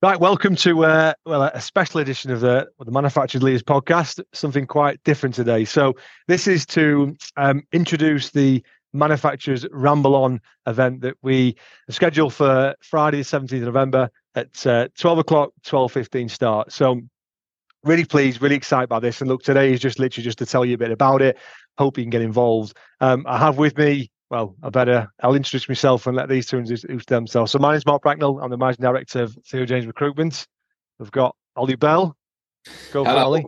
Right, welcome to uh, well a special edition of the the Manufacturers Leaders podcast. Something quite different today. So this is to um, introduce the Manufacturers Ramble On event that we scheduled for Friday, the seventeenth of November at uh, twelve o'clock, twelve fifteen start. So really pleased, really excited by this. And look, today is just literally just to tell you a bit about it. Hope you can get involved. Um, I have with me well, I better I'll introduce myself and let these two introduce themselves. So my name's Mark Bracknall. I'm the managing director of Theo James Recruitment. We've got Ollie Bell. Go for Ollie.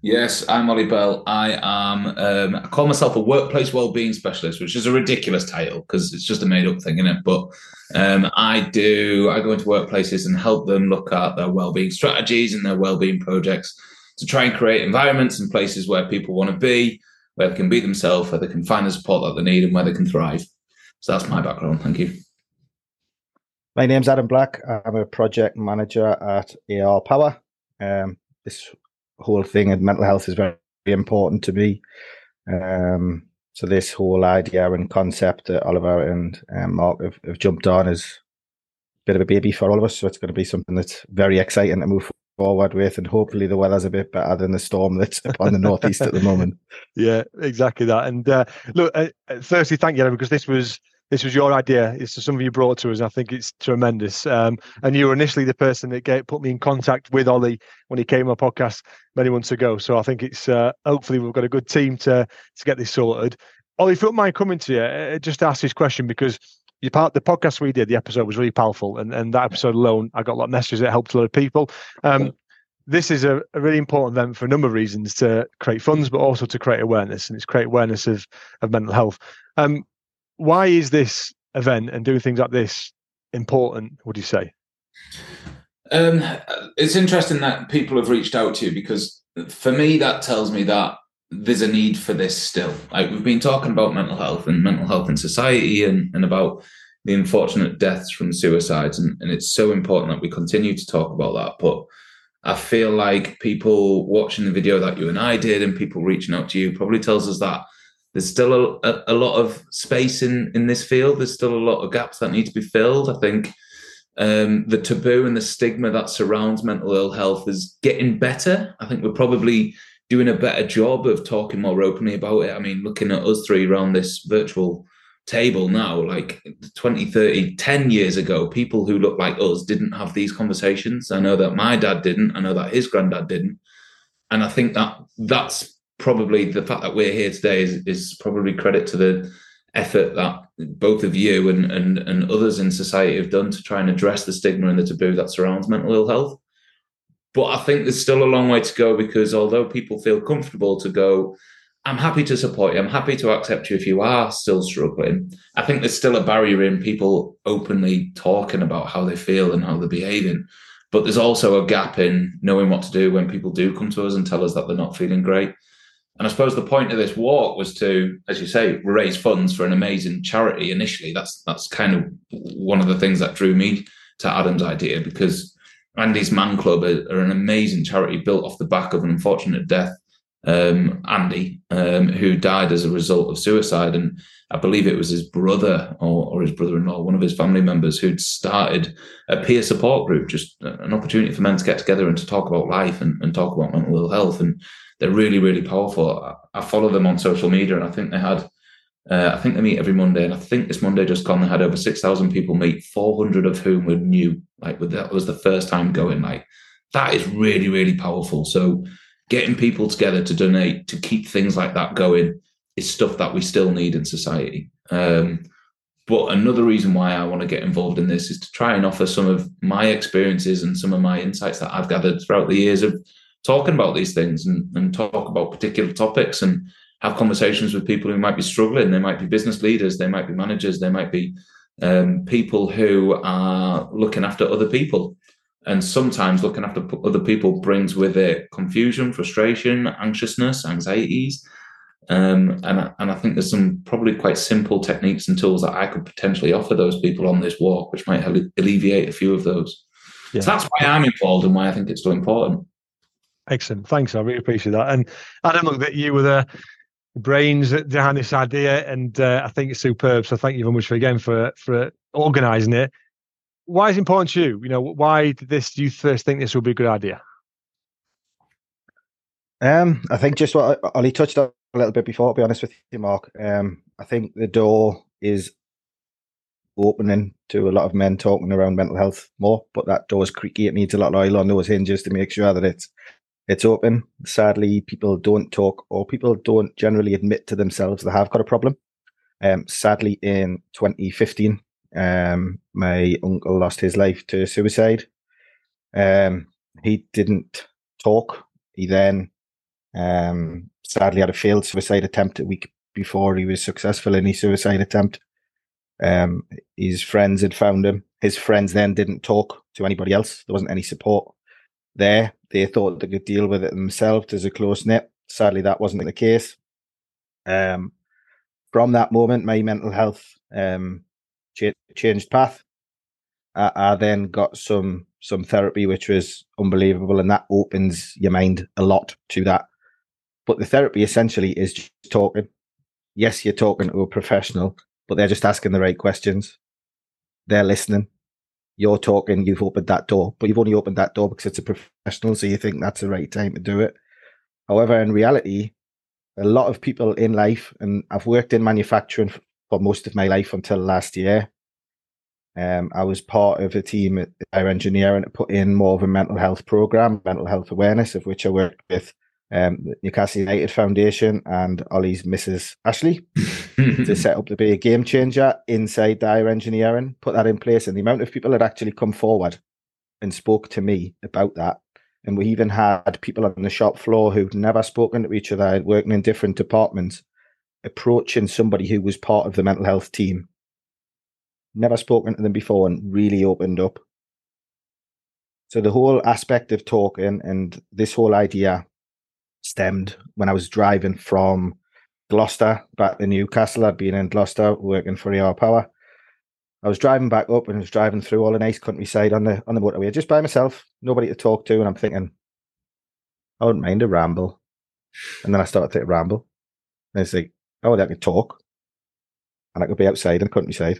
Yes, I'm Ollie Bell. I am. Um, I call myself a workplace wellbeing specialist, which is a ridiculous title because it's just a made up thing, isn't it? But um, I do. I go into workplaces and help them look at their wellbeing strategies and their wellbeing projects to try and create environments and places where people want to be where they can be themselves, where they can find the support that they need, and where they can thrive. So that's my background. Thank you. My name's Adam Black. I'm a project manager at AR Power. Um, this whole thing of mental health is very, important to me. Um, so this whole idea and concept that Oliver and um, Mark have, have, jumped on is a bit of a baby for all of us. So it's going to be something that's very exciting to move forward with, and hopefully the weather's a bit better than the storm that's upon the northeast at the moment. Yeah, exactly that. And uh, look, uh, uh firstly, thank you, because this was this was your idea. It's something you brought to us. I think it's tremendous. Um, and you were initially the person that get, put me in contact with Ollie when he came on podcast many months ago. So I think it's uh, hopefully we've got a good team to to get this sorted. Ollie, if you don't mind coming to you, uh, just ask this question because the podcast we did, the episode was really powerful, and and that episode alone, I got a lot of messages that helped a lot of people. Um, this is a, a, really important event for a number of reasons to create funds, but also to create awareness, and it's create awareness of of mental health. Um, why is this event and doing things like this important? Would you say? Um, it's interesting that people have reached out to you because for me that tells me that there's a need for this still. Like we've been talking about mental health and mental health in society and, and about the unfortunate deaths from suicides. And, and it's so important that we continue to talk about that. But I feel like people watching the video that you and I did and people reaching out to you probably tells us that there's still a, a, lot of space in, in this field. There's still a lot of gaps that need to be filled. I think um, the taboo and the stigma that surrounds mental ill health is getting better. I think we're probably doing a better job of talking more openly about it. I mean, looking at us three around this virtual table now, like 20, 30, 10 years ago, people who look like us didn't have these conversations. I know that my dad didn't. I know that his granddad didn't. And I think that that's probably the fact that we're here today is, is probably credit to the effort that both of you and, and, and others in society have done to try and address the stigma and the taboo that surrounds mental ill health. But I think there's still a long way to go because although people feel comfortable to go, I'm happy to support you. I'm happy to accept you if you are still struggling. I think there's still a barrier in people openly talking about how they feel and how they're behaving. But there's also a gap in knowing what to do when people do come to us and tell us that they're not feeling great. And I suppose the point of this walk was to, as you say, raise funds for an amazing charity. Initially, that's that's kind of one of the things that drew me to Adam's idea because Andy's Man Club are, are, an amazing charity built off the back of an unfortunate death. Um, Andy, um, who died as a result of suicide, and I believe it was his brother or, or his brother-in-law, one of his family members, who'd started a peer support group, just an opportunity for men to get together and to talk about life and, and talk about mental health. And they're really, really powerful. I, I follow them on social media, and I think they had uh, I think they meet every Monday, and I think this Monday just gone, they had over six thousand people meet, four hundred of whom were new. Like that was the first time going. Like that is really, really powerful. So getting people together to donate to keep things like that going is stuff that we still need in society. Um, but another reason why I want to get involved in this is to try and offer some of my experiences and some of my insights that I've gathered throughout the years of talking about these things and, and talk about particular topics and have conversations with people who might be struggling. They might be business leaders, they might be managers, they might be um, people who are looking after other people. And sometimes looking after other people brings with it confusion, frustration, anxiousness, anxieties. Um, and, and I think there's some probably quite simple techniques and tools that I could potentially offer those people on this walk, which might alleviate a few of those. Yeah. So that's why I'm involved and why I think it's so important. Excellent. Thanks. I really appreciate that. And Adam, look, that you were the brains behind this idea, and uh, I think it's superb. So thank you very much for again for for organising it. why is it important to you? You know, why did this? Do you first think this would be a good idea? Um, I think just what Ollie touched on a little bit before. To be honest with you, Mark, um, I think the door is opening to a lot of men talking around mental health more, but that door's creaky. It needs a lot of oil on those hinges to make sure that it's it's open. Sadly, people don't talk or people don't generally admit to themselves they have got a problem. Um, sadly, in 2015, um, my uncle lost his life to suicide. Um, he didn't talk. He then um, sadly had a failed suicide attempt a week before he was successful in his suicide attempt. Um, his friends had found him. His friends then didn't talk to anybody else. There wasn't any support there. They thought they could deal with it themselves as a close knit. Sadly, that wasn't the case. Um, from that moment, my mental health um, ch- changed path. I, I, then got some some therapy, which was unbelievable, and that opens your mind a lot to that. But the therapy essentially is just talking. Yes, you're talking to a professional, but they're just asking the right questions. They're listening. You're talking, you've opened that door, but you've only opened that door because it's a professional, so you think that's the right time to do it. However, in reality, a lot of people in life, and I've worked in manufacturing for most of my life until last year. Um, I was part of a team at Dyer Engineering to put in more of a mental health program, mental health awareness, of which I worked with um, the Newcastle United Foundation and Ollie's Mrs. Ashley to set up to be a game changer inside Dyer Engineering, put that in place. And the amount of people that actually come forward and spoke to me about that. And we even had people on the shop floor who'd never spoken to each other, working in different departments, approaching somebody who was part of the mental health team, never spoken to them before, and really opened up. So the whole aspect of talking and this whole idea stemmed when I was driving from Gloucester back to Newcastle. I'd been in Gloucester working for AR Power. I was driving back up and I was driving through all the nice countryside on the on the motorway just by myself, nobody to talk to, and I'm thinking, I wouldn't mind a ramble. And then I started to ramble. And it's like, oh, I could talk. And I could be outside in the countryside.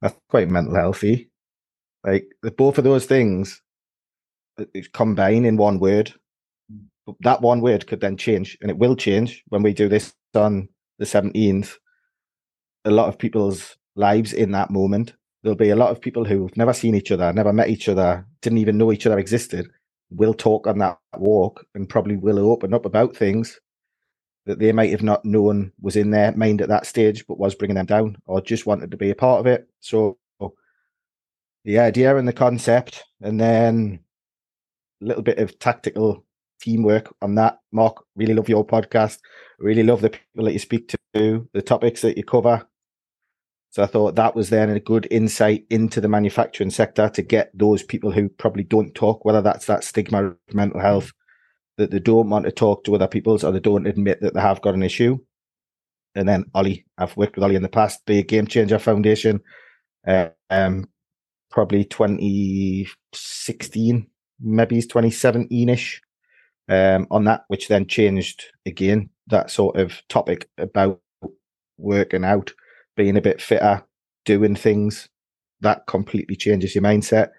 That's quite mental healthy. Like both of those things uh, combine in one word that one word could then change, and it will change when we do this on the 17th. A lot of people's lives in that moment. There'll be a lot of people who've never seen each other, never met each other, didn't even know each other existed, will talk on that walk and probably will open up about things that they might have not known was in their mind at that stage, but was bringing them down or just wanted to be a part of it. So the idea and the concept, and then a little bit of tactical teamwork on that. Mark, really love your podcast. Really love the people that you speak to, the topics that you cover. So I thought that was then a good insight into the manufacturing sector to get those people who probably don't talk, whether that's that stigma of mental health, that they don't want to talk to other people or they don't admit that they have got an issue. And then Ollie, I've worked with Ollie in the past, the Game Changer Foundation, uh, um, probably 2016, maybe 2017 ish um, on that, which then changed again that sort of topic about working out, being a bit fitter, doing things. That completely changes your mindset.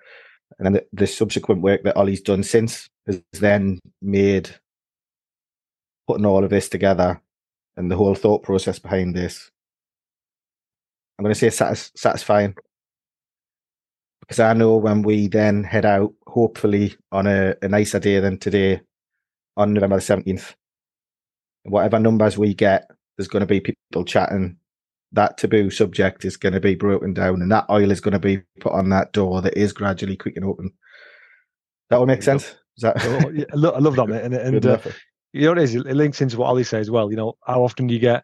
And then the, the subsequent work that Ollie's done since has then made putting all of this together and the whole thought process behind this. I'm going to say satis- satisfying because I know when we then head out, hopefully on a, a nicer day than today, on November the 17th. Whatever numbers we get, there's going to be people chatting. That taboo subject is going to be broken down, and that oil is going to be put on that door that is gradually creaking open. That will make sense. Is that? oh, yeah, I love that, mate. And, and uh, you know what it is? It links into what Ollie says as well. You know, how often do you get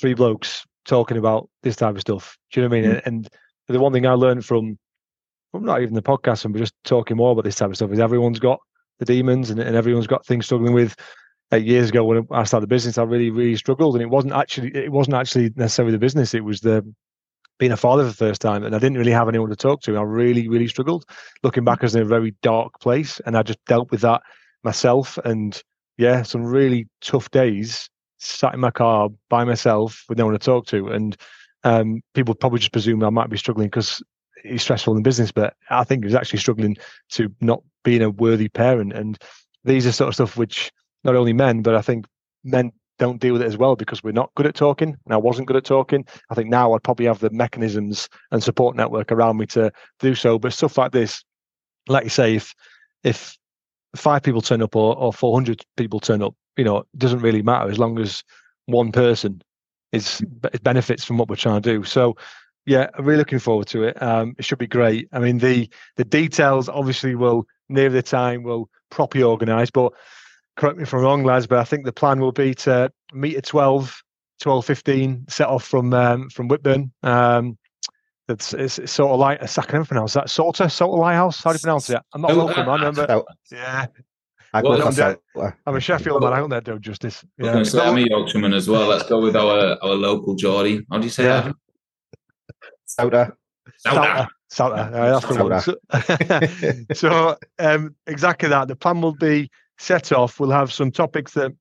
three blokes talking about this type of stuff. Do you know what I mean? Mm. And, and the one thing I learned from, from not even the podcast, but just talking more about this type of stuff is everyone's got the demons and, and everyone's got things struggling with. Eight years ago when I started the business, I really, really struggled, and it wasn't actually it wasn't actually necessarily the business. It was the being a father for the first time, and I didn't really have anyone to talk to. I really, really struggled. Looking back, as in a very dark place, and I just dealt with that myself. And yeah, some really tough days. Sat in my car by myself with no one to talk to, and um, people probably just presume I might be struggling because he's stressful in business, but I think he's actually struggling to not being a worthy parent. And these are sort of stuff which not only men, but I think men don't deal with it as well because we're not good at talking and I wasn't good at talking. I think now I'd probably have the mechanisms and support network around me to do so. But stuff like this, like you say, if if five people turn up or, or 400 people turn up, you know, it doesn't really matter as long as one person is benefits from what we're trying to do. So yeah, I'm really looking forward to it. Um, it should be great. I mean, the the details obviously will near the time will properly organise, but correct me if I'm wrong, lads, but I think the plan will be to meet at 12, 12 15, set off from um, from Whitburn. Um, it's, it's, it's, sort of like a second pronounce that Sorta, Sorta Lighthouse. How do you pronounce it? I'm not oh, local, man. Remember? Yeah. I am a Sheffield man. I hope that do justice. Yeah. I say, I'm a Yorkshireman as well. Let's go with our our local Geordie. How do you say yeah. that? Souter. Souter. Souter. Uh, that's the one. so um, exactly that. The plan will be set off. We'll have some topics that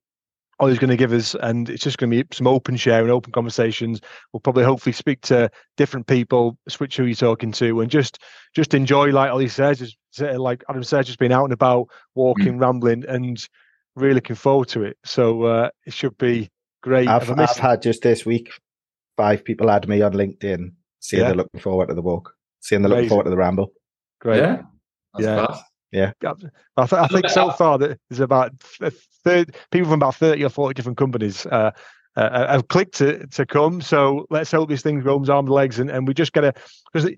Ollie's going to give us, and it's just going to be some open sharing, open conversations. We'll probably hopefully speak to different people, switch who you're talking to, and just just enjoy, like Ollie says, just like Adam says, just being out and about, walking, mm. rambling, and really looking forward to it. So uh, it should be great. I've, I've had just this week five people add me on LinkedIn, saying yeah. they're looking forward to the walk, saying they're looking forward to the ramble. Great. Yeah. That's yeah. Yeah, I, th- I think so far that there's about 30, people from about thirty or forty different companies uh, uh, have clicked to to come. So let's hope this thing grows arms and legs, and, and we just get a because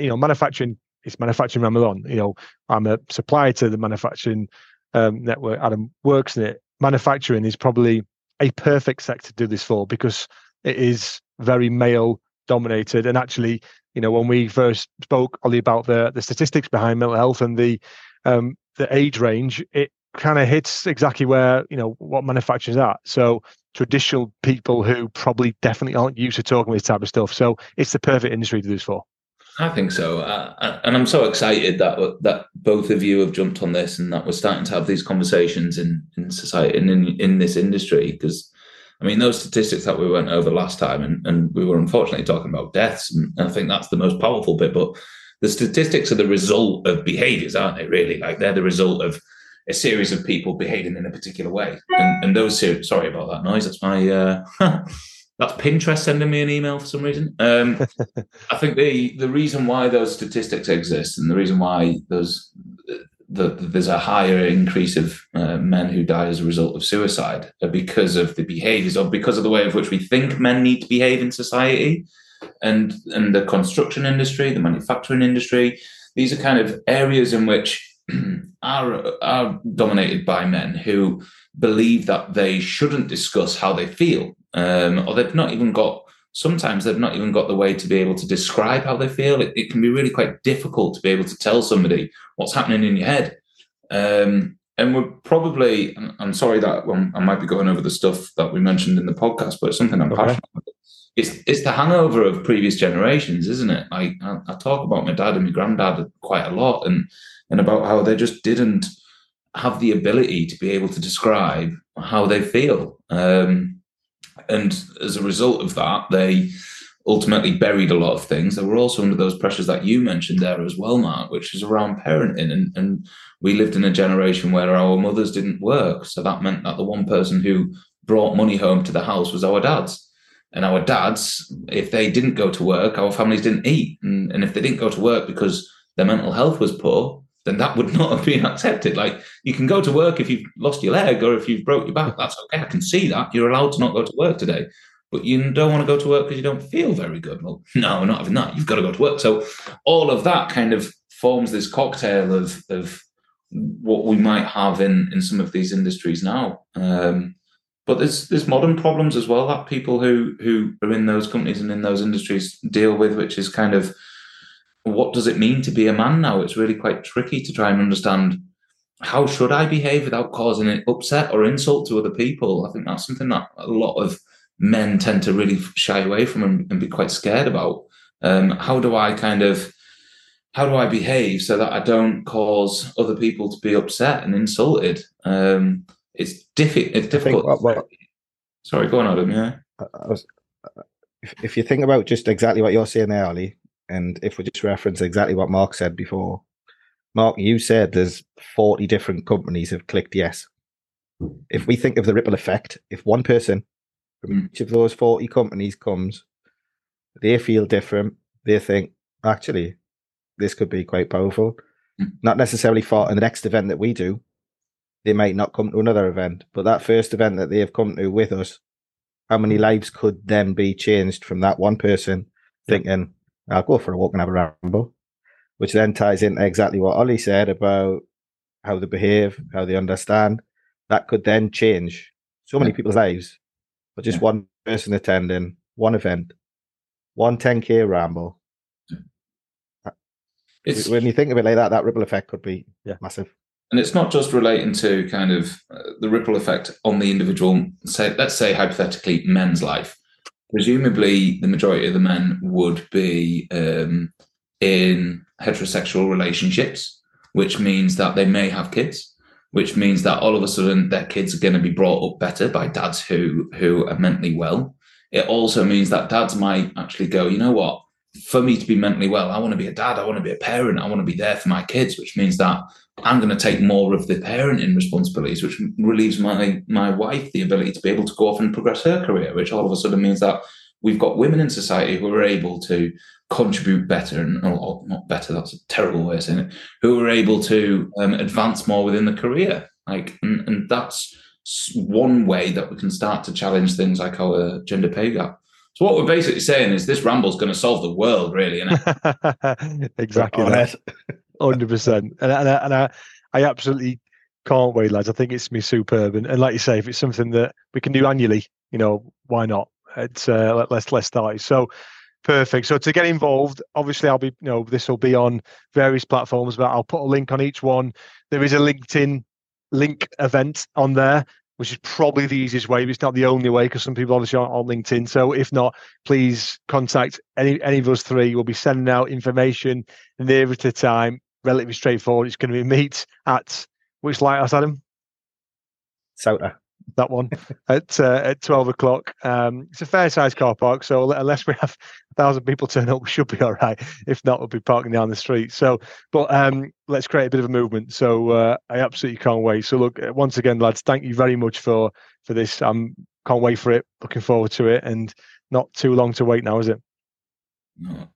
you know manufacturing is manufacturing Ramble On. You know, I'm a supplier to the manufacturing um, network. Adam works in it. Manufacturing is probably a perfect sector to do this for because it is very male dominated, and actually you know, when we first spoke, Ollie, about the the statistics behind mental health and the um, the age range, it kind of hits exactly where you know what manufacturers are. So traditional people who probably definitely aren't used to talking this type of stuff. So it's the perfect industry to do this for. I think so, uh, and I'm so excited that that both of you have jumped on this and that we're starting to have these conversations in in society and in in this industry because I mean, those statistics that we went over last time, and, and we were unfortunately talking about deaths, and I think that's the most powerful bit. But the statistics are the result of behaviors, aren't they? Really, like they're the result of a series of people behaving in a particular way. And, and those, sorry about that noise. That's my uh, that's Pinterest sending me an email for some reason. Um, I think the the reason why those statistics exist and the reason why those the, there's a higher increase of uh, men who die as a result of suicide because of the behaviors or because of the way of which we think men need to behave in society and and the construction industry the manufacturing industry. These are kind of areas in which are are dominated by men who believe that they shouldn't discuss how they feel um, or they've not even got sometimes they've not even got the way to be able to describe how they feel. It, it can be really quite difficult to be able to tell somebody what's happening in your head. Um, and we're probably, I'm sorry that I might be going over the stuff that we mentioned in the podcast, but it's something I'm okay. passionate about. It's, it's the hangover of previous generations, isn't it? Like I, I talk about my dad and my granddad quite a lot and, and about how they just didn't have the ability to be able to describe how they feel. Um, and as a result of that, they ultimately buried a lot of things. They were also under those pressures that you mentioned there as well, Mark, which is around parenting. And, and we lived in a generation where our mothers didn't work. So that meant that the one person who brought money home to the house was our dads. And our dads, if they didn't go to work, our families didn't eat. And, and if they didn't go to work because their mental health was poor, then that would not have been accepted. Like you can go to work if you've lost your leg or if you've broke your back. That's okay. I can see that. You're allowed to not go to work today. But you don't want to go to work because you don't feel very good. Well, no, not having that. You've got to go to work. So all of that kind of forms this cocktail of of what we might have in in some of these industries now. Um, but there's there's modern problems as well that people who who are in those companies and in those industries deal with, which is kind of what does it mean to be a man now? It's really quite tricky to try and understand how should I behave without causing an upset or insult to other people. I think that's something that a lot of men tend to really shy away from and, and be quite scared about. Um, how do I kind of how do I behave so that I don't cause other people to be upset and insulted? Um, it's, diffi- it's difficult. What, what, Sorry, go on, Adam. Yeah. I was, if, if you think about just exactly what you're saying there, Ollie, And if we just reference exactly what Mark said before, Mark, you said there's 40 different companies have clicked yes. If we think of the ripple effect, if one person from Mm. each of those 40 companies comes, they feel different, they think, actually, this could be quite powerful. Mm. Not necessarily for the next event that we do. They might not come to another event, but that first event that they have come to with us, how many lives could then be changed from that one person thinking, I'll go for a walk and have a ramble? Which then ties into exactly what Ollie said about how they behave, how they understand. That could then change so many people's lives. But just one person attending one event, one 10k ramble. It's when you think of it like that, that ripple effect could be Yeah. massive. and it's not just relating to kind of uh, the ripple effect on the individual. Say, let's say hypothetically, men's life. Presumably, the majority of the men would be um, in heterosexual relationships, which means that they may have kids. Which means that all of a sudden their kids are going to be brought up better by dads who who are mentally well. It also means that dads might actually go, you know what? For me to be mentally well, I want to be a dad. I want to be a parent. I want to be there for my kids. Which means that I'm going to take more of the parenting responsibilities, which relieves my my wife the ability to be able to go off and progress her career. Which all of a sudden means that we've got women in society who are able to contribute better and or not better. That's a terrible way of saying it. Who are able to um, advance more within the career. Like, and, and that's one way that we can start to challenge things like our gender pay gap. So what we're basically saying is this ramble's going to solve the world, really, and exactly On that. it. Hundred percent, and I- and I, and I, I absolutely can't wait, lads. I think it's me superb, and, and like you say, if it's something that we can do annually, you know, why not? It's uh, let, let's let's start. So perfect. So to get involved, obviously, I'll be, you know, this will be on various platforms, but I'll put a link on each one. There is a LinkedIn link event on there, which is probably the easiest way. But it's not the only way because some people obviously aren't on LinkedIn. So if not, please contact any any of us three. We'll be sending out information nearer to time relatively straightforward. It's going to be meet at which lighthouse, Adam? Souter. That one at uh, at twelve o'clock. Um, it's a fair sized car park, so unless we have a thousand people turn up, we should be all right. If not, we'll be parking down the street. So, but um, let's create a bit of a movement. So uh, I absolutely can't wait. So look, uh, once again, lads, thank you very much for for this. I'm can't wait for it. Looking forward to it, and not too long to wait now, is it? no.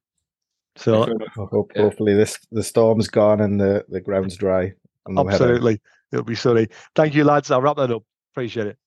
So hope- Yeah. Hopefully, this the storm's gone and the, the ground's dry. and we'll head out. absolutely, it'll be sunny. Thank you, lads. I'll wrap that up. Appreciate it.